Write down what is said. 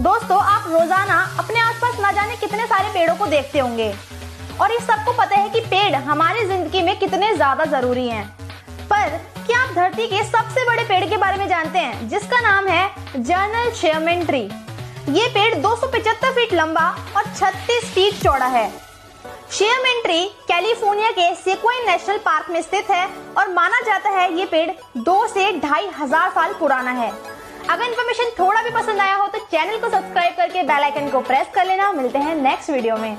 दोस्तों, आप रोज़ाना अपने आसपास ना जाने कितने सारे पेड़ों को देखते होंगे। और इस सबको पता है कि पेड़ हमारी ज़िंदगी में कितने ज़्यादा ज़रूरी हैं। पर क्या आप धरती के सबसे बड़े पेड़ के बारे में जानते हैं, जिसका नाम है जर्नल शेयरमेन ट्री? ये पेड़ 275 फीट लंबा और 36 फीट चौड़ा है। शेयरमेन ट्री कैलिफ़ोर्निया के सेक्वाइन नेशनल पार्क में स्थित है और माना जाता है ये पेड़ दो से ढाई हज़ार साल पुराना है। अगर इन्फॉर्मेशन थोड़ा भी पसंद आया हो तो चैनल को सब्सक्राइब करके बेल आइकन को प्रेस कर लेना। मिलते हैं नेक्स्ट वीडियो में।